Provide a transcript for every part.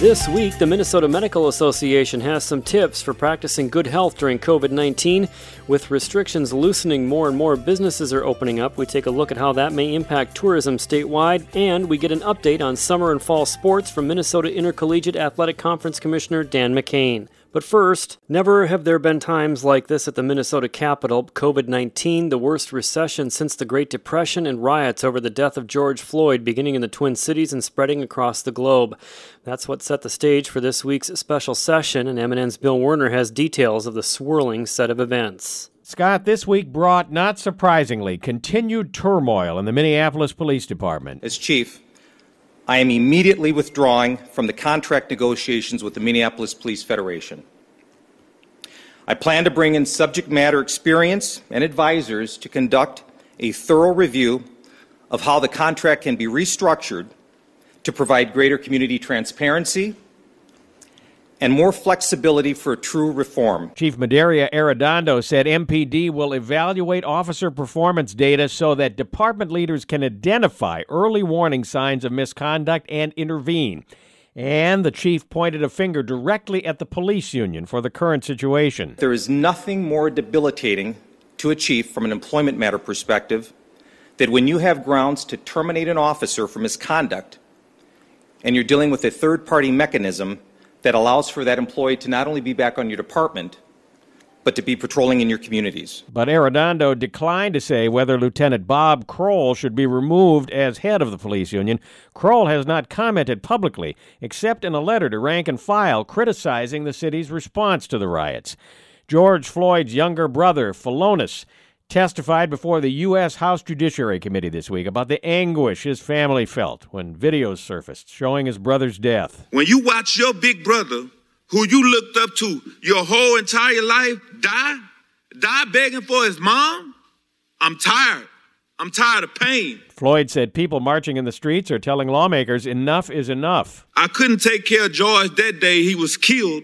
This week, the Minnesota Medical Association has some tips for practicing good health during COVID 19. With restrictions loosening, more and more businesses are opening up. We take a look at how that may impact tourism statewide, and we get an update on summer and fall sports from Minnesota Intercollegiate Athletic Conference Commissioner Dan McKane. But first, never have there been times like this at the Minnesota Capitol. COVID 19, the worst recession since the Great Depression, and riots over the death of George Floyd beginning in the Twin Cities and spreading across the globe. That's what set the stage for this week's special session, and MNN's Bill Werner has details of the swirling set of events. Scott, this week brought, not surprisingly, continued turmoil in the Minneapolis Police Department. As chief, I am immediately withdrawing from the contract negotiations with the Minneapolis Police Federation. I plan to bring in subject matter experience and advisors to conduct a thorough review of how the contract can be restructured to provide greater community transparency and more flexibility for true reform. Chief Medaria Arradondo said MPD will evaluate officer performance data so that department leaders can identify early warning signs of misconduct and intervene. And the chief pointed a finger directly at the police union for the current situation. There is nothing more debilitating to a chief from an employment matter perspective that when you have grounds to terminate an officer for misconduct and you're dealing with a third party mechanism that allows for that employee to not only be back on your department, but to be patrolling in your communities. But Arradondo declined to say whether Lieutenant Bob Kroll should be removed as head of the police union. Kroll has not commented publicly, except in a letter to rank and file criticizing the city's response to the riots. George Floyd's younger brother, Philonise, testified before the U.S. House Judiciary Committee this week about the anguish his family felt when videos surfaced showing his brother's death. When you watch your big brother, who you looked up to your whole entire life, die, die begging for his mom, I'm tired. I'm tired of pain. Floyd said people marching in the streets are telling lawmakers enough is enough. I couldn't take care of George that day he was killed,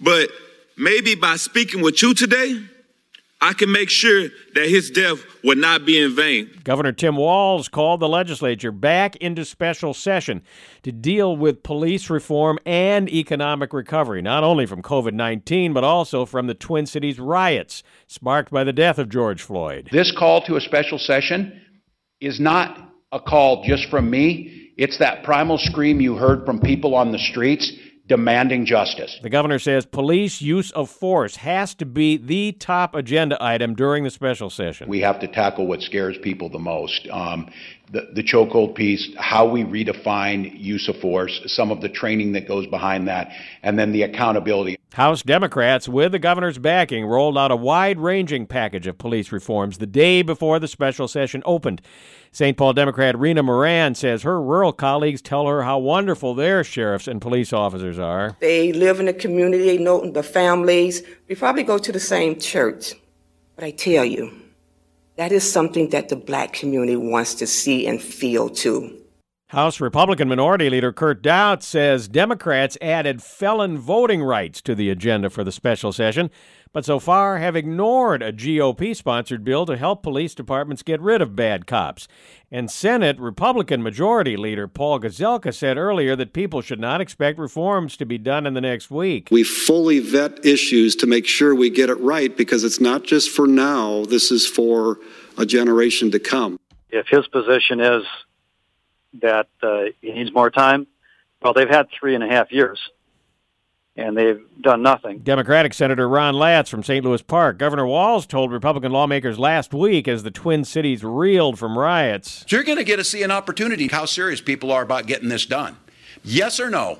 but maybe by speaking with you today, I can make sure that his death will not be in vain. Governor Tim Walz called the legislature back into special session to deal with police reform and economic recovery, not only from COVID 19, but also from the Twin Cities riots sparked by the death of George Floyd. This call to a special session is not a call just from me, it's that primal scream you heard from people on the streets demanding justice. The governor says police use of force has to be the top agenda item during the special session. We have to tackle what scares people the most. Um, the, the chokehold piece, how we redefine use of force, some of the training that goes behind that, and then the accountability. House Democrats, with the governor's backing, rolled out a wide ranging package of police reforms the day before the special session opened. St. Paul Democrat Rena Moran says her rural colleagues tell her how wonderful their sheriffs and police officers are. They live in the community, they know the families. We probably go to the same church. But I tell you, that is something that the black community wants to see and feel too. House Republican Minority Leader Kurt Daudt says Democrats added felon voting rights to the agenda for the special session, but so far have ignored a GOP sponsored bill to help police departments get rid of bad cops. And Senate Republican Majority Leader Paul Gazelka said earlier that people should not expect reforms to be done in the next week. We fully vet issues to make sure we get it right because it's not just for now, this is for a generation to come. If his position is that uh, he needs more time, well, they've had three and a half years and they've done nothing. Democratic Senator Ron Latz from St. Louis Park. Governor Walz told Republican lawmakers last week as the Twin Cities reeled from riots. You're going to get to see an opportunity how serious people are about getting this done. Yes or no?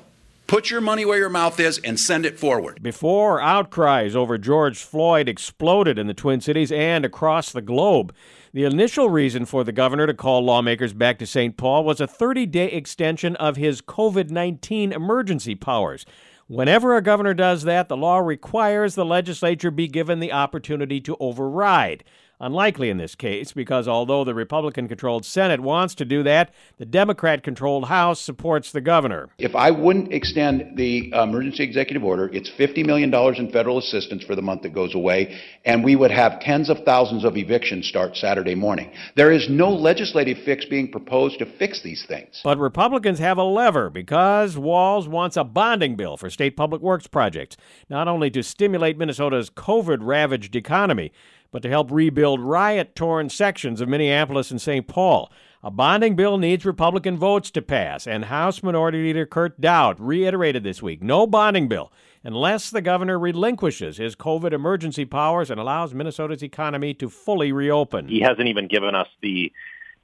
Put your money where your mouth is and send it forward. Before outcries over George Floyd exploded in the Twin Cities and across the globe, the initial reason for the governor to call lawmakers back to St. Paul was a 30 day extension of his COVID 19 emergency powers. Whenever a governor does that, the law requires the legislature be given the opportunity to override. Unlikely in this case because although the Republican controlled Senate wants to do that, the Democrat controlled House supports the governor. If I wouldn't extend the emergency executive order, it's $50 million in federal assistance for the month that goes away, and we would have tens of thousands of evictions start Saturday morning. There is no legislative fix being proposed to fix these things. But Republicans have a lever because Walz wants a bonding bill for state public works projects, not only to stimulate Minnesota's COVID ravaged economy, but to help rebuild riot torn sections of Minneapolis and St. Paul. A bonding bill needs Republican votes to pass, and House Minority Leader Kurt Daudt reiterated this week no bonding bill unless the governor relinquishes his COVID emergency powers and allows Minnesota's economy to fully reopen. He hasn't even given us the,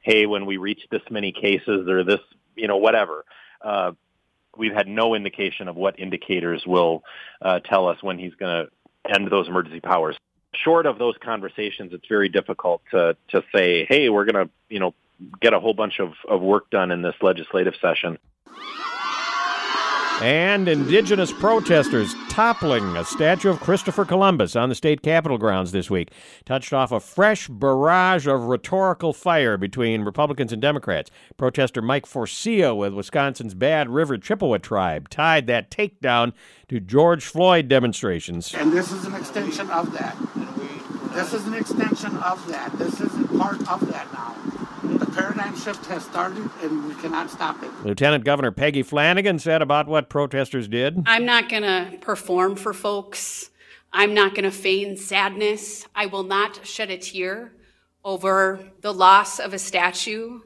hey, when we reach this many cases or this, you know, whatever. Uh, we've had no indication of what indicators will uh, tell us when he's going to end those emergency powers short of those conversations, it's very difficult to to say, hey, we're going to you know get a whole bunch of, of work done in this legislative session. And indigenous protesters toppling a statue of Christopher Columbus on the state capitol grounds this week touched off a fresh barrage of rhetorical fire between Republicans and Democrats. Protester Mike Forcia with Wisconsin's Bad River Chippewa tribe tied that takedown to George Floyd demonstrations. And this is an extension of that. This is an extension of that. This isn't part of that now. The paradigm shift has started and we cannot stop it. Lieutenant Governor Peggy Flanagan said about what protesters did. I'm not going to perform for folks. I'm not going to feign sadness. I will not shed a tear over the loss of a statue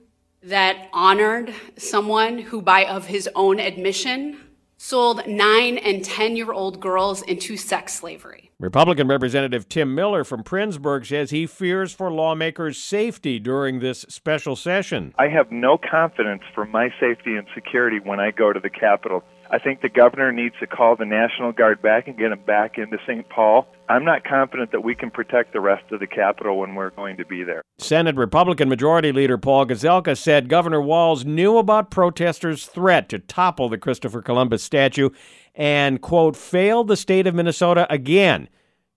that honored someone who, by of his own admission, sold nine and 10 year old girls into sex slavery. Republican Representative Tim Miller from Prinsburg says he fears for lawmakers' safety during this special session. I have no confidence for my safety and security when I go to the Capitol. I think the governor needs to call the National Guard back and get them back into St. Paul. I'm not confident that we can protect the rest of the Capitol when we're going to be there. Senate Republican Majority Leader Paul Gazelka said Governor Walz knew about protesters' threat to topple the Christopher Columbus statue and, quote, failed the state of Minnesota again.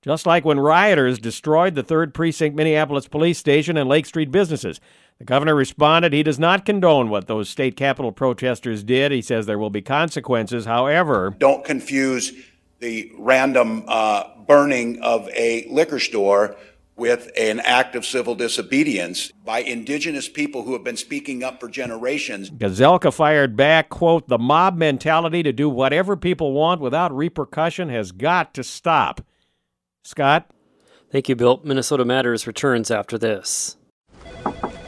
Just like when rioters destroyed the 3rd Precinct Minneapolis Police Station and Lake Street businesses. The governor responded he does not condone what those state capitol protesters did. He says there will be consequences. However, don't confuse the random uh, burning of a liquor store with an act of civil disobedience by indigenous people who have been speaking up for generations. Gazelka fired back, quote, the mob mentality to do whatever people want without repercussion has got to stop. Scott? Thank you, Bill. Minnesota Matters returns after this.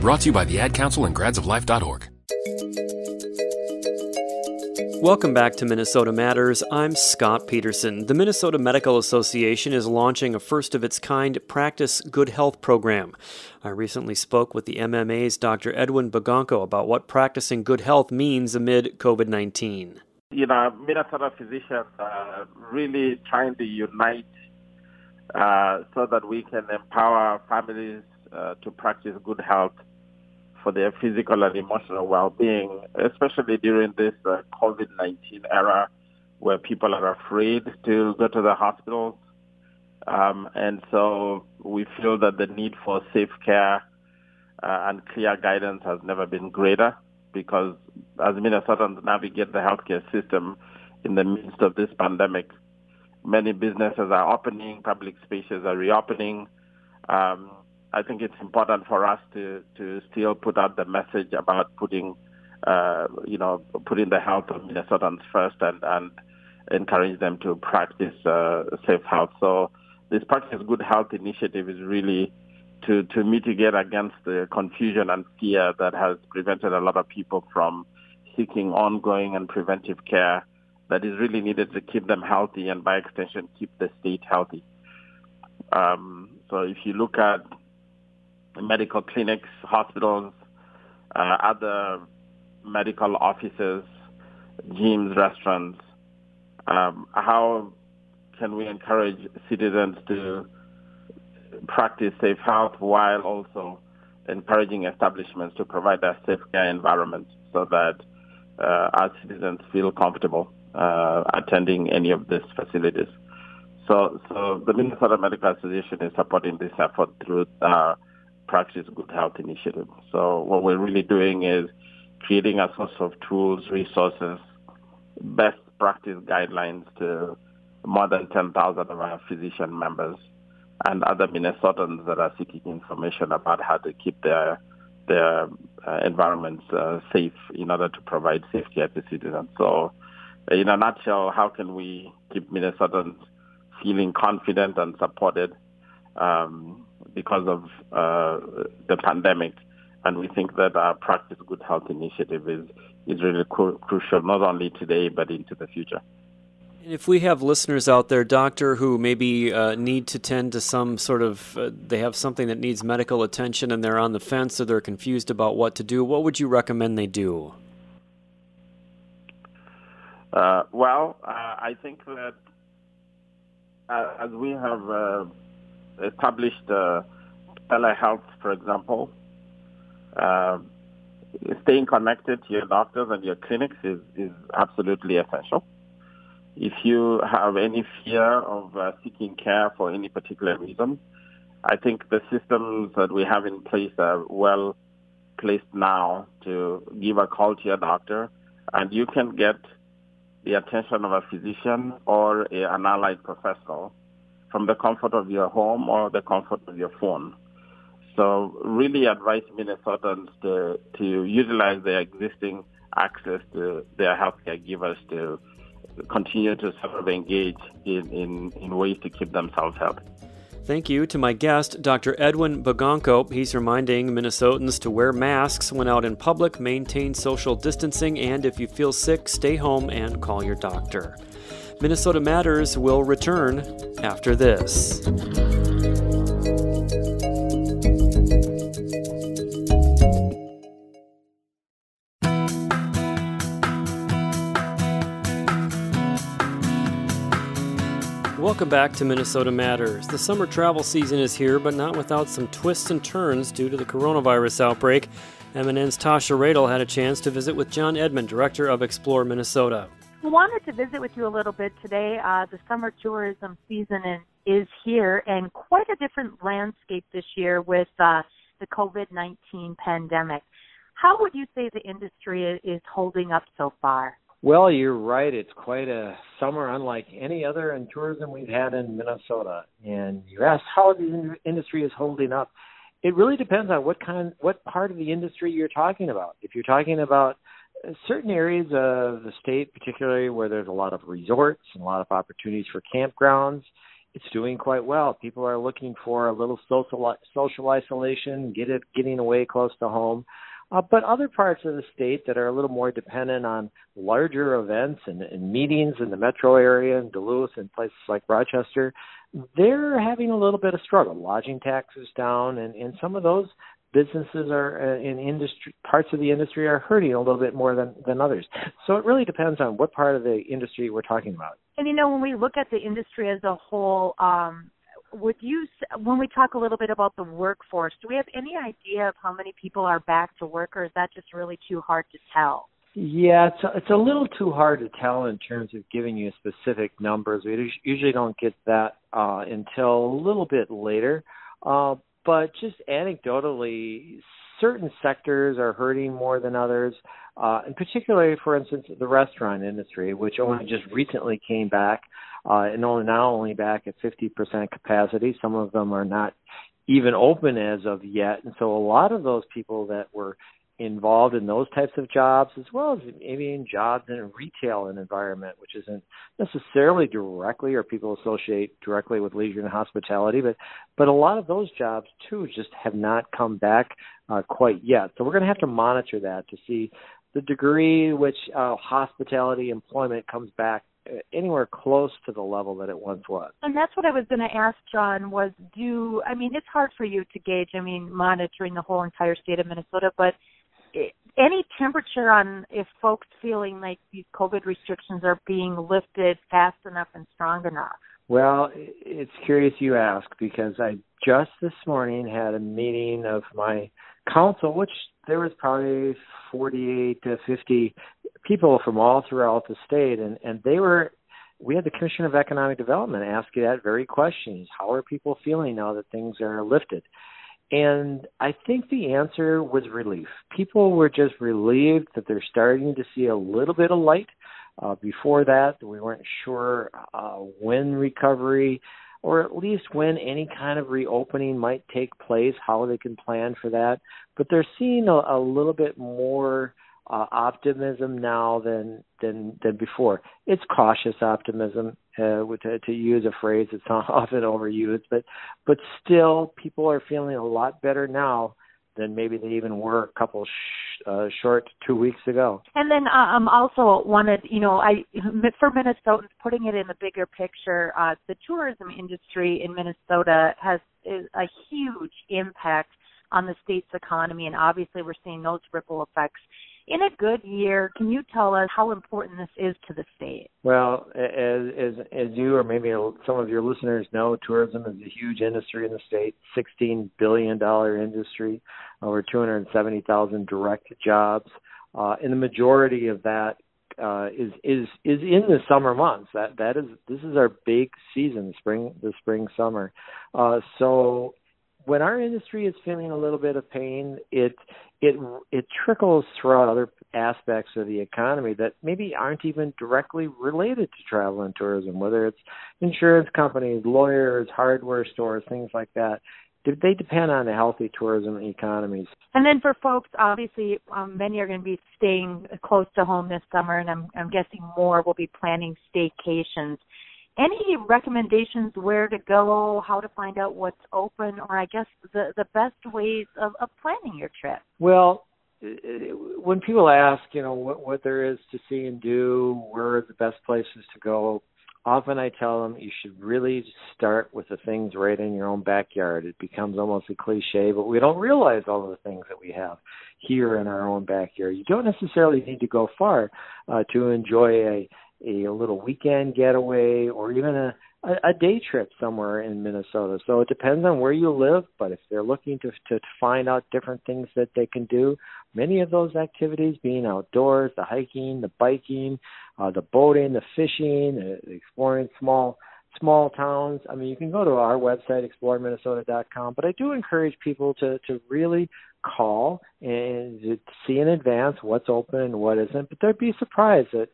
Brought to you by the Ad Council and gradsoflife.org. Welcome back to Minnesota Matters. I'm Scott Peterson. The Minnesota Medical Association is launching a first of its kind Practice Good Health program. I recently spoke with the MMA's Dr. Edwin Bogonko about what practicing good health means amid COVID 19. You know, Minnesota physicians are really trying to unite uh, so that we can empower families uh, to practice good health for their physical and emotional well-being, especially during this uh, COVID-19 era where people are afraid to go to the hospitals. Um, and so we feel that the need for safe care uh, and clear guidance has never been greater because as Minnesotans navigate the healthcare system in the midst of this pandemic, many businesses are opening, public spaces are reopening, um, I think it's important for us to, to still put out the message about putting, uh, you know, putting the health of Minnesotans first and, and encourage them to practice uh, safe health. So this Practice Good Health initiative is really to, to mitigate against the confusion and fear that has prevented a lot of people from seeking ongoing and preventive care that is really needed to keep them healthy and by extension keep the state healthy. Um, so if you look at medical clinics, hospitals, uh, other medical offices, gyms, restaurants, um, how can we encourage citizens to practice safe health while also encouraging establishments to provide a safe care environment so that uh, our citizens feel comfortable uh, attending any of these facilities. So, so the Minnesota Medical Association is supporting this effort through our Practice Good Health initiative. So what we're really doing is creating a source of tools, resources, best practice guidelines to more than 10,000 of our physician members and other Minnesotans that are seeking information about how to keep their their uh, environments uh, safe in order to provide safe care to citizens. So, in a nutshell, how can we keep Minnesotans feeling confident and supported um, because of uh, the pandemic? And we think that our Practice Good Health initiative is, is really cru- crucial, not only today, but into the future. If we have listeners out there, doctor, who maybe uh, need to tend to some sort of, uh, they have something that needs medical attention and they're on the fence or they're confused about what to do, what would you recommend they do? Uh, well, uh, I think that uh, as we have uh, established telehealth, for example, staying connected to your doctors and your clinics is, is absolutely essential. If you have any fear of uh, seeking care for any particular reason, I think the systems that we have in place are well placed now to give a call to your doctor, and you can get the attention of a physician or a, an allied professional from the comfort of your home or the comfort of your phone. So really advise Minnesotans to, to utilize their existing access to their healthcare givers to continue to sort of engage in, in, in ways to keep themselves healthy. Thank you to my guest, Dr. Edwin Bogonko. He's reminding Minnesotans to wear masks when out in public, maintain social distancing, and if you feel sick, stay home and call your doctor. Minnesota Matters will return after this. Welcome back to Minnesota Matters. The summer travel season is here, but not without some twists and turns due to the coronavirus outbreak. MNN's Tasha Radel had a chance to visit with John Edman, director of Explore Minnesota. Wanted to visit with you a little bit today. Uh, the summer tourism season is here, and quite a different landscape this year with uh, the COVID 19 pandemic. How would you say the industry is holding up so far? Well, you're right. It's quite a summer unlike any other in tourism we've had in Minnesota. And you asked how the industry is holding up. It really depends on what kind, what part of the industry you're talking about. If you're talking about certain areas of the state, particularly where there's a lot of resorts and a lot of opportunities for campgrounds, it's doing quite well. People are looking for a little social social isolation, get it getting away close to home. Uh, but other parts of the state that are a little more dependent on larger events and, and meetings in the metro area in Duluth and places like Rochester, they're having a little bit of struggle. Lodging taxes down, and, and some of those businesses are uh, in industry parts of the industry are hurting a little bit more than than others. So it really depends on what part of the industry we're talking about. And you know, when we look at the industry as a whole, um, would you when we talk a little bit about the workforce do we have any idea of how many people are back to work or is that just really too hard to tell yeah it's a, it's a little too hard to tell in terms of giving you specific numbers we usually don't get that uh, until a little bit later uh, but just anecdotally certain sectors are hurting more than others uh, and particularly for instance the restaurant industry which only just recently came back uh, and only now only back at 50% capacity. Some of them are not even open as of yet. And so a lot of those people that were involved in those types of jobs as well as maybe in jobs in a retail environment which isn't necessarily directly or people associate directly with leisure and hospitality but but a lot of those jobs too just have not come back uh, quite yet so we're going to have to monitor that to see the degree which uh, hospitality employment comes back uh, anywhere close to the level that it once was. And that's what I was going to ask John was do I mean it's hard for you to gauge I mean monitoring the whole entire state of Minnesota but any temperature on if folks feeling like these COVID restrictions are being lifted fast enough and strong enough? Well, it's curious you ask because I just this morning had a meeting of my council, which there was probably 48 to 50 people from all throughout the state, and and they were. We had the Commission of Economic Development ask you that very question: How are people feeling now that things are lifted? And I think the answer was relief. People were just relieved that they're starting to see a little bit of light. Uh, before that, we weren't sure uh, when recovery or at least when any kind of reopening might take place, how they can plan for that. But they're seeing a, a little bit more uh, optimism now than than than before. It's cautious optimism, uh, to, to use a phrase that's not often overused, but but still, people are feeling a lot better now than maybe they even were a couple sh- uh, short two weeks ago. And then uh, um also wanted, you know, I for Minnesotans putting it in the bigger picture, uh, the tourism industry in Minnesota has a huge impact on the state's economy, and obviously we're seeing those ripple effects in a good year, can you tell us how important this is to the state? Well, as as as you or maybe some of your listeners know, tourism is a huge industry in the state, sixteen billion dollar industry, over two hundred seventy thousand direct jobs, uh, and the majority of that uh, is is is in the summer months. That that is this is our big season, spring the spring summer. Uh, so when our industry is feeling a little bit of pain, it it it trickles throughout other aspects of the economy that maybe aren't even directly related to travel and tourism, whether it's insurance companies, lawyers, hardware stores, things like that. They depend on a healthy tourism economies. And then for folks, obviously, um, many are going to be staying close to home this summer, and I'm, I'm guessing more will be planning staycations any recommendations where to go, how to find out what's open, or I guess the the best ways of, of planning your trip? Well, when people ask, you know, what what there is to see and do, where are the best places to go, often I tell them you should really start with the things right in your own backyard. It becomes almost a cliche, but we don't realize all of the things that we have here in our own backyard. You don't necessarily need to go far uh, to enjoy a a, little weekend getaway or even a, a, a day trip somewhere in Minnesota. So it depends on where you live, but if they're looking to, to find out different things that they can do, many of those activities being outdoors, the hiking, the biking, uh, the boating, the fishing, uh, exploring small small towns. I mean, you can go to our website, exploreminnesota.com, but I do encourage people to, to really call and see in advance what's open and what isn't. But they'd be surprised that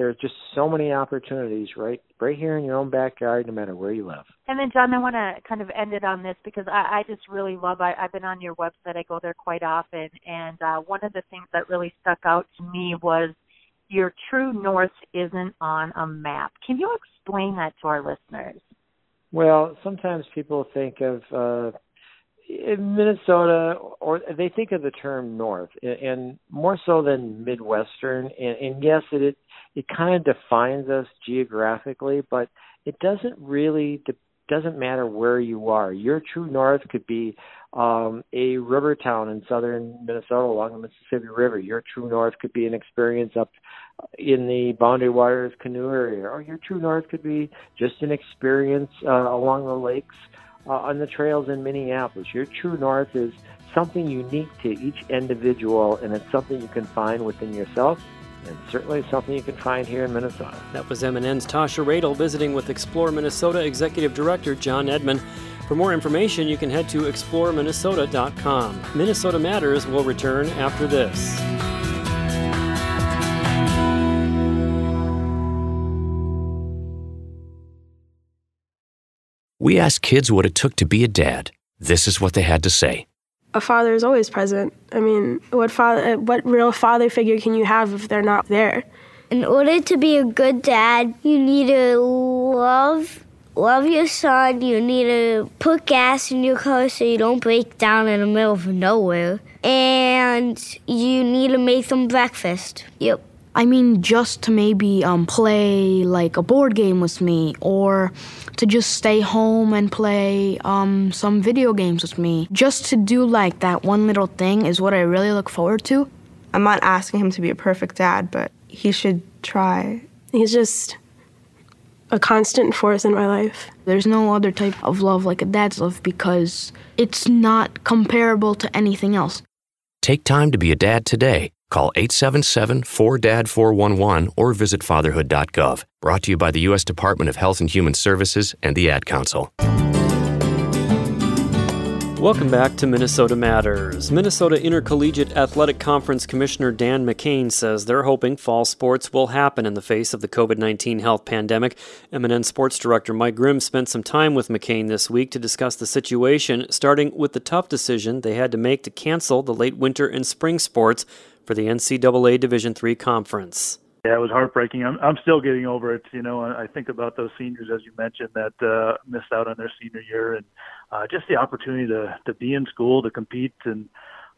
there's just so many opportunities right right here in your own backyard no matter where you live. And then john i want to kind of end it on this because i, I just really love I, i've been on your website. I go there quite often. And uh, one of the things that really stuck out to me was your true north isn't on a map. Can you explain that to our listeners? Well sometimes people think of uh in Minnesota, or they think of the term North, and more so than Midwestern. And, and yes, it, it it kind of defines us geographically, but it doesn't really de- doesn't matter where you are. Your true north could be um, a river town in southern Minnesota along the Mississippi River. Your true north could be an experience up in the Boundary Waters canoe area, or your true north could be just an experience uh, along the lakes uh, on the trails in Minneapolis. Your true north is something unique to each individual, and it's something you can find within yourself and certainly something you can find here in Minnesota. That was MNN's Tasha Radel visiting with Explore Minnesota Executive Director John Edman. For more information, you can head to exploreminnesota.com. Minnesota Matters will return after this. We asked kids what it took to be a dad. This is what they had to say. A father is always present. I mean, what father, what real father figure can you have if they're not there? In order to be a good dad, you need to love love your son. You need to put gas in your car so you don't break down in the middle of nowhere. And you need to make them breakfast. Yep. I mean, just to maybe um, play like a board game with me, or to just stay home and play um, some video games with me. Just to do like that one little thing is what I really look forward to. I'm not asking him to be a perfect dad, but he should try. He's just a constant force in my life. There's no other type of love like a dad's love because it's not comparable to anything else. Take time to be a dad today. Call 877 4DAD 411 or visit fatherhood.gov. Brought to you by the U.S. Department of Health and Human Services and the Ad Council. Welcome back to Minnesota Matters. Minnesota Intercollegiate Athletic Conference Commissioner Dan McKane says they're hoping fall sports will happen in the face of the COVID 19 health pandemic. MNN Sports Director Mike Grimm spent some time with McKane this week to discuss the situation, starting with the tough decision they had to make to cancel the late winter and spring sports for the NCAA Division III conference. Yeah, it was heartbreaking. I'm I'm still getting over it. You know, I think about those seniors as you mentioned that uh, missed out on their senior year, and uh, just the opportunity to to be in school to compete, and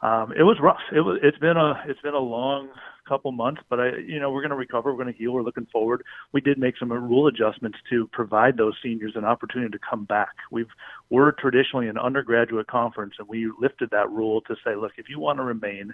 um, it was rough. It was. It's been a it's been a long couple months, but I, you know, we're going to recover. We're going to heal. We're looking forward. We did make some rule adjustments to provide those seniors an opportunity to come back. We've we're traditionally an undergraduate conference, and we lifted that rule to say, look, if you want to remain,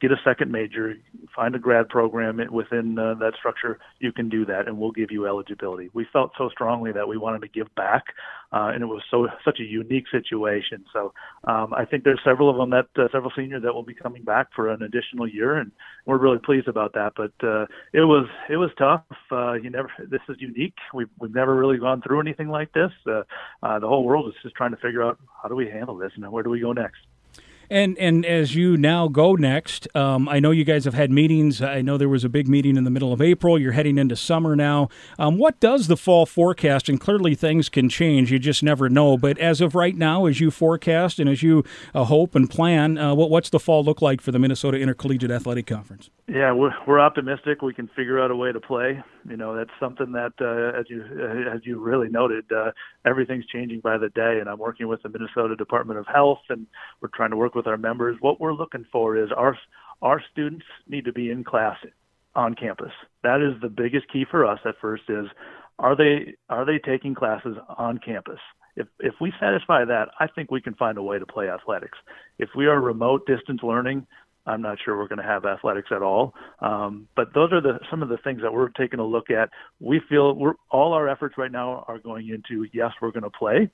get a second major, find a grad program within uh, that structure, you can do that, and we'll give you eligibility. We felt so strongly that we wanted to give back, uh, and it was so such a unique situation. So um, I think there's several of them that uh, several seniors that will be coming back for an additional year, and we're really pleased about that. But uh, it was it was tough. Uh, you never this is unique. We've we've never really gone through anything like this. Uh, the whole world is just trying to figure out how do we handle this and where do we go next. And and as you now go next, um, I know you guys have had meetings. I know there was a big meeting in the middle of April. You're heading into summer now. Um, what does the fall forecast? And clearly things can change. You just never know. But as of right now, as you forecast and as you uh, hope and plan, uh, what, what's the fall look like for the Minnesota Intercollegiate Athletic Conference? Yeah, we're we're optimistic. We can figure out a way to play. You know, that's something that, uh, as you uh, as you really noted, uh, everything's changing by the day. And I'm working with the Minnesota Department of Health, and we're trying to work with our members. What we're looking for is our our students need to be in class on campus. That is the biggest key for us at first. Is are they are they taking classes on campus? If if we satisfy that, I think we can find a way to play athletics. If we are remote distance learning, I'm not sure we're going to have athletics at all. Um, but those are the some of the things that we're taking a look at. We feel we're all our efforts right now are going into yes, we're going to play,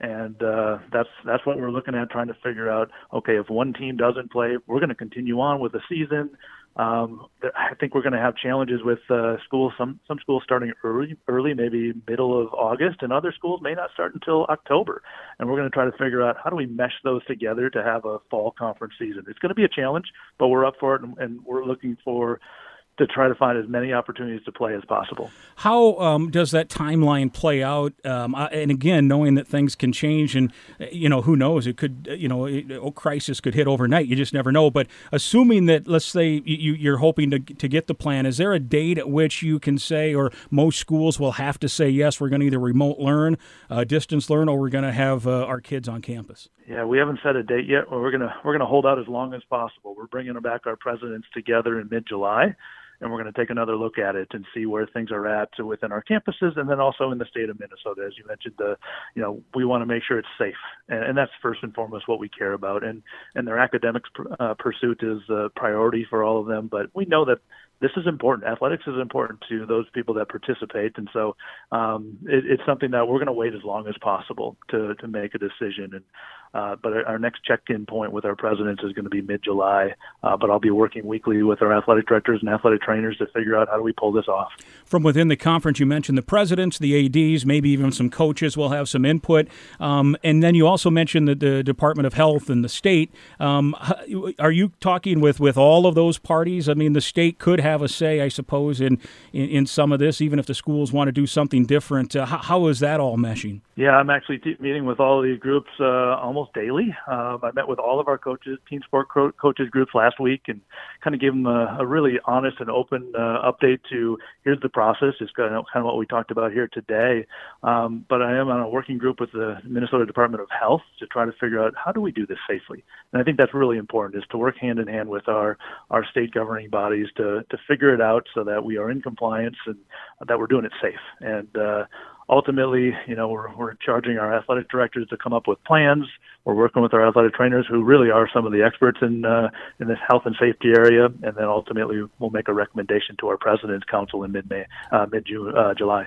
and uh, that's that's what we're looking at, trying to figure out. Okay, if one team doesn't play, we're going to continue on with the season. Um, I think we're going to have challenges with uh, schools. Some some schools starting early, early, maybe middle of August, and other schools may not start until October. And we're going to try to figure out how do we mesh those together to have a fall conference season. It's going to be a challenge, but we're up for it, and, and we're looking for to try to find as many opportunities to play as possible. How um, does that timeline play out? Um, and again, knowing that things can change, and you know who knows, it could you know a crisis could hit overnight. You just never know. But assuming that, let's say you, you're hoping to to get the plan, is there a date at which you can say, or most schools will have to say, yes, we're going to either remote learn, uh, distance learn, or we're going to have uh, our kids on campus? Yeah, we haven't set a date yet. We're gonna we're gonna hold out as long as possible. We're bringing back our presidents together in mid July and we're going to take another look at it and see where things are at within our campuses and then also in the state of Minnesota. As you mentioned, uh, you know, we want to make sure it's safe, and, and that's first and foremost what we care about. And and their academics uh, pursuit is a priority for all of them, but we know that this is important. Athletics is important to those people that participate, and so um, it, it's something that we're going to wait as long as possible to to make a decision. And uh, but our next check-in point with our presidents is going to be mid-July. Uh, but I'll be working weekly with our athletic directors and athletic trainers to figure out how do we pull this off. From within the conference, you mentioned the presidents, the ads, maybe even some coaches will have some input, um, and then you also mentioned that the, Department of Health and the state. Um, are you talking with with all of those parties? I mean, the state could have a say, I suppose, in in, in some of this, even if the schools want to do something different. Uh, how, how is that all meshing? Yeah, I'm actually meeting with all these groups uh, almost daily. Um, I met with all of our coaches, team sport co- coaches groups last week, and kind of gave them a, a really honest and open uh, update to here's the process. It's kind of, kind of what we talked about here today. Um, but I am on a working group with the Minnesota Department of Health to try to figure out how do we do this safely. And I think that's really important is to work hand in hand with our our state governing bodies to to figure it out so that we are in compliance and that we're doing it safe. And uh, ultimately, you know, we're, we're charging our athletic directors to come up with plans. We're working with our athletic trainers, who really are some of the experts in uh, in this health and safety area, and then ultimately we'll make a recommendation to our president's council in mid May, uh, mid June, uh, July.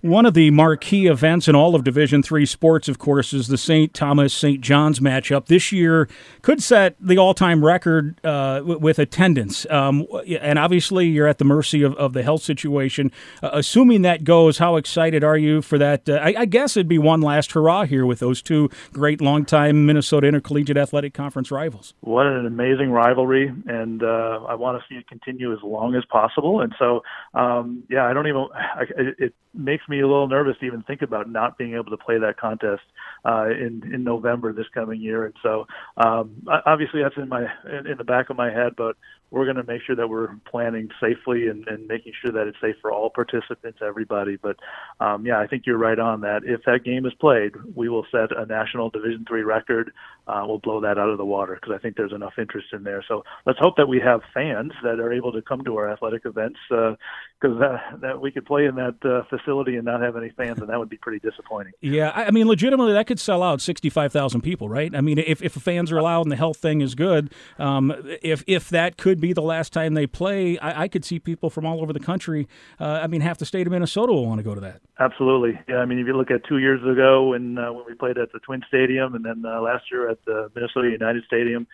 One of the marquee events in all of Division Three sports, of course, is the St. Thomas St. John's matchup. This year could set the all-time record uh, with attendance, um, and obviously you're at the mercy of, of the health situation. Uh, assuming that goes, how excited are you for that? Uh, I, I, guess it'd be one last hurrah here with those two great longtime Minnesota Intercollegiate Athletic Conference rivals. What an amazing rivalry, and uh, I want to see it continue as long as possible. And so, um, yeah, I don't even. I, it makes me a little nervous to even think about not being able to play that contest uh, in in November this coming year. And so, um, obviously, that's in my in, in the back of my head. But we're going to make sure that we're planning safely and, and making sure that it's safe for all participants, everybody. But um, yeah, I think you're right on that. If that game is played, we will set a national Division three record. Uh, we'll blow that out of the water because I think there's enough interest in there. So let's hope that we have fans that are able to come to our athletic events because uh, that we could play in that uh, facility and not have any fans, and that would be pretty disappointing. Yeah, I mean, legitimately, that could sell out 65,000 people, right? I mean, if if fans are allowed and the health thing is good, um, if if that could could be the last time they play. I, I could see people from all over the country. Uh, I mean, half the state of Minnesota will want to go to that. Absolutely. Yeah. I mean, if you look at two years ago when uh, when we played at the Twin Stadium, and then uh, last year at the Minnesota United Stadium,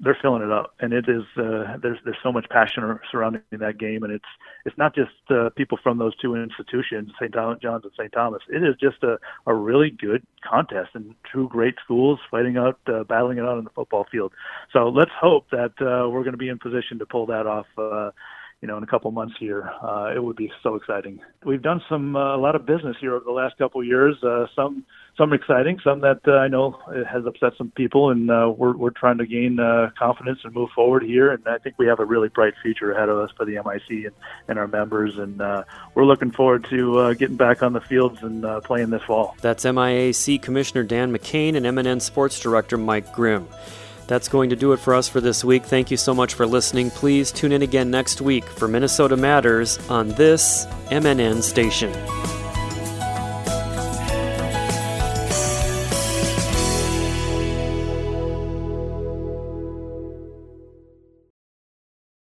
they're filling it up, and it is uh, there's there's so much passion surrounding that game, and it's it's not just uh, people from those two institutions, St. John's and St. Thomas. It is just a, a really good contest and two great schools fighting out, uh, battling it out on the football field. So let's hope that uh, we're going to be in position to pull that off. Uh, you know, in a couple months here, uh, it would be so exciting. We've done some uh, a lot of business here over the last couple of years. Uh, some some exciting, some that uh, I know has upset some people, and uh, we're we're trying to gain uh, confidence and move forward here. And I think we have a really bright future ahead of us for the MIC and, and our members, and uh, we're looking forward to uh, getting back on the fields and uh, playing this fall. That's MIAC Commissioner Dan McKane and MNN Sports Director Mike Grimm. That's going to do it for us for this week. Thank you so much for listening. Please tune in again next week for Minnesota Matters on this MNN station.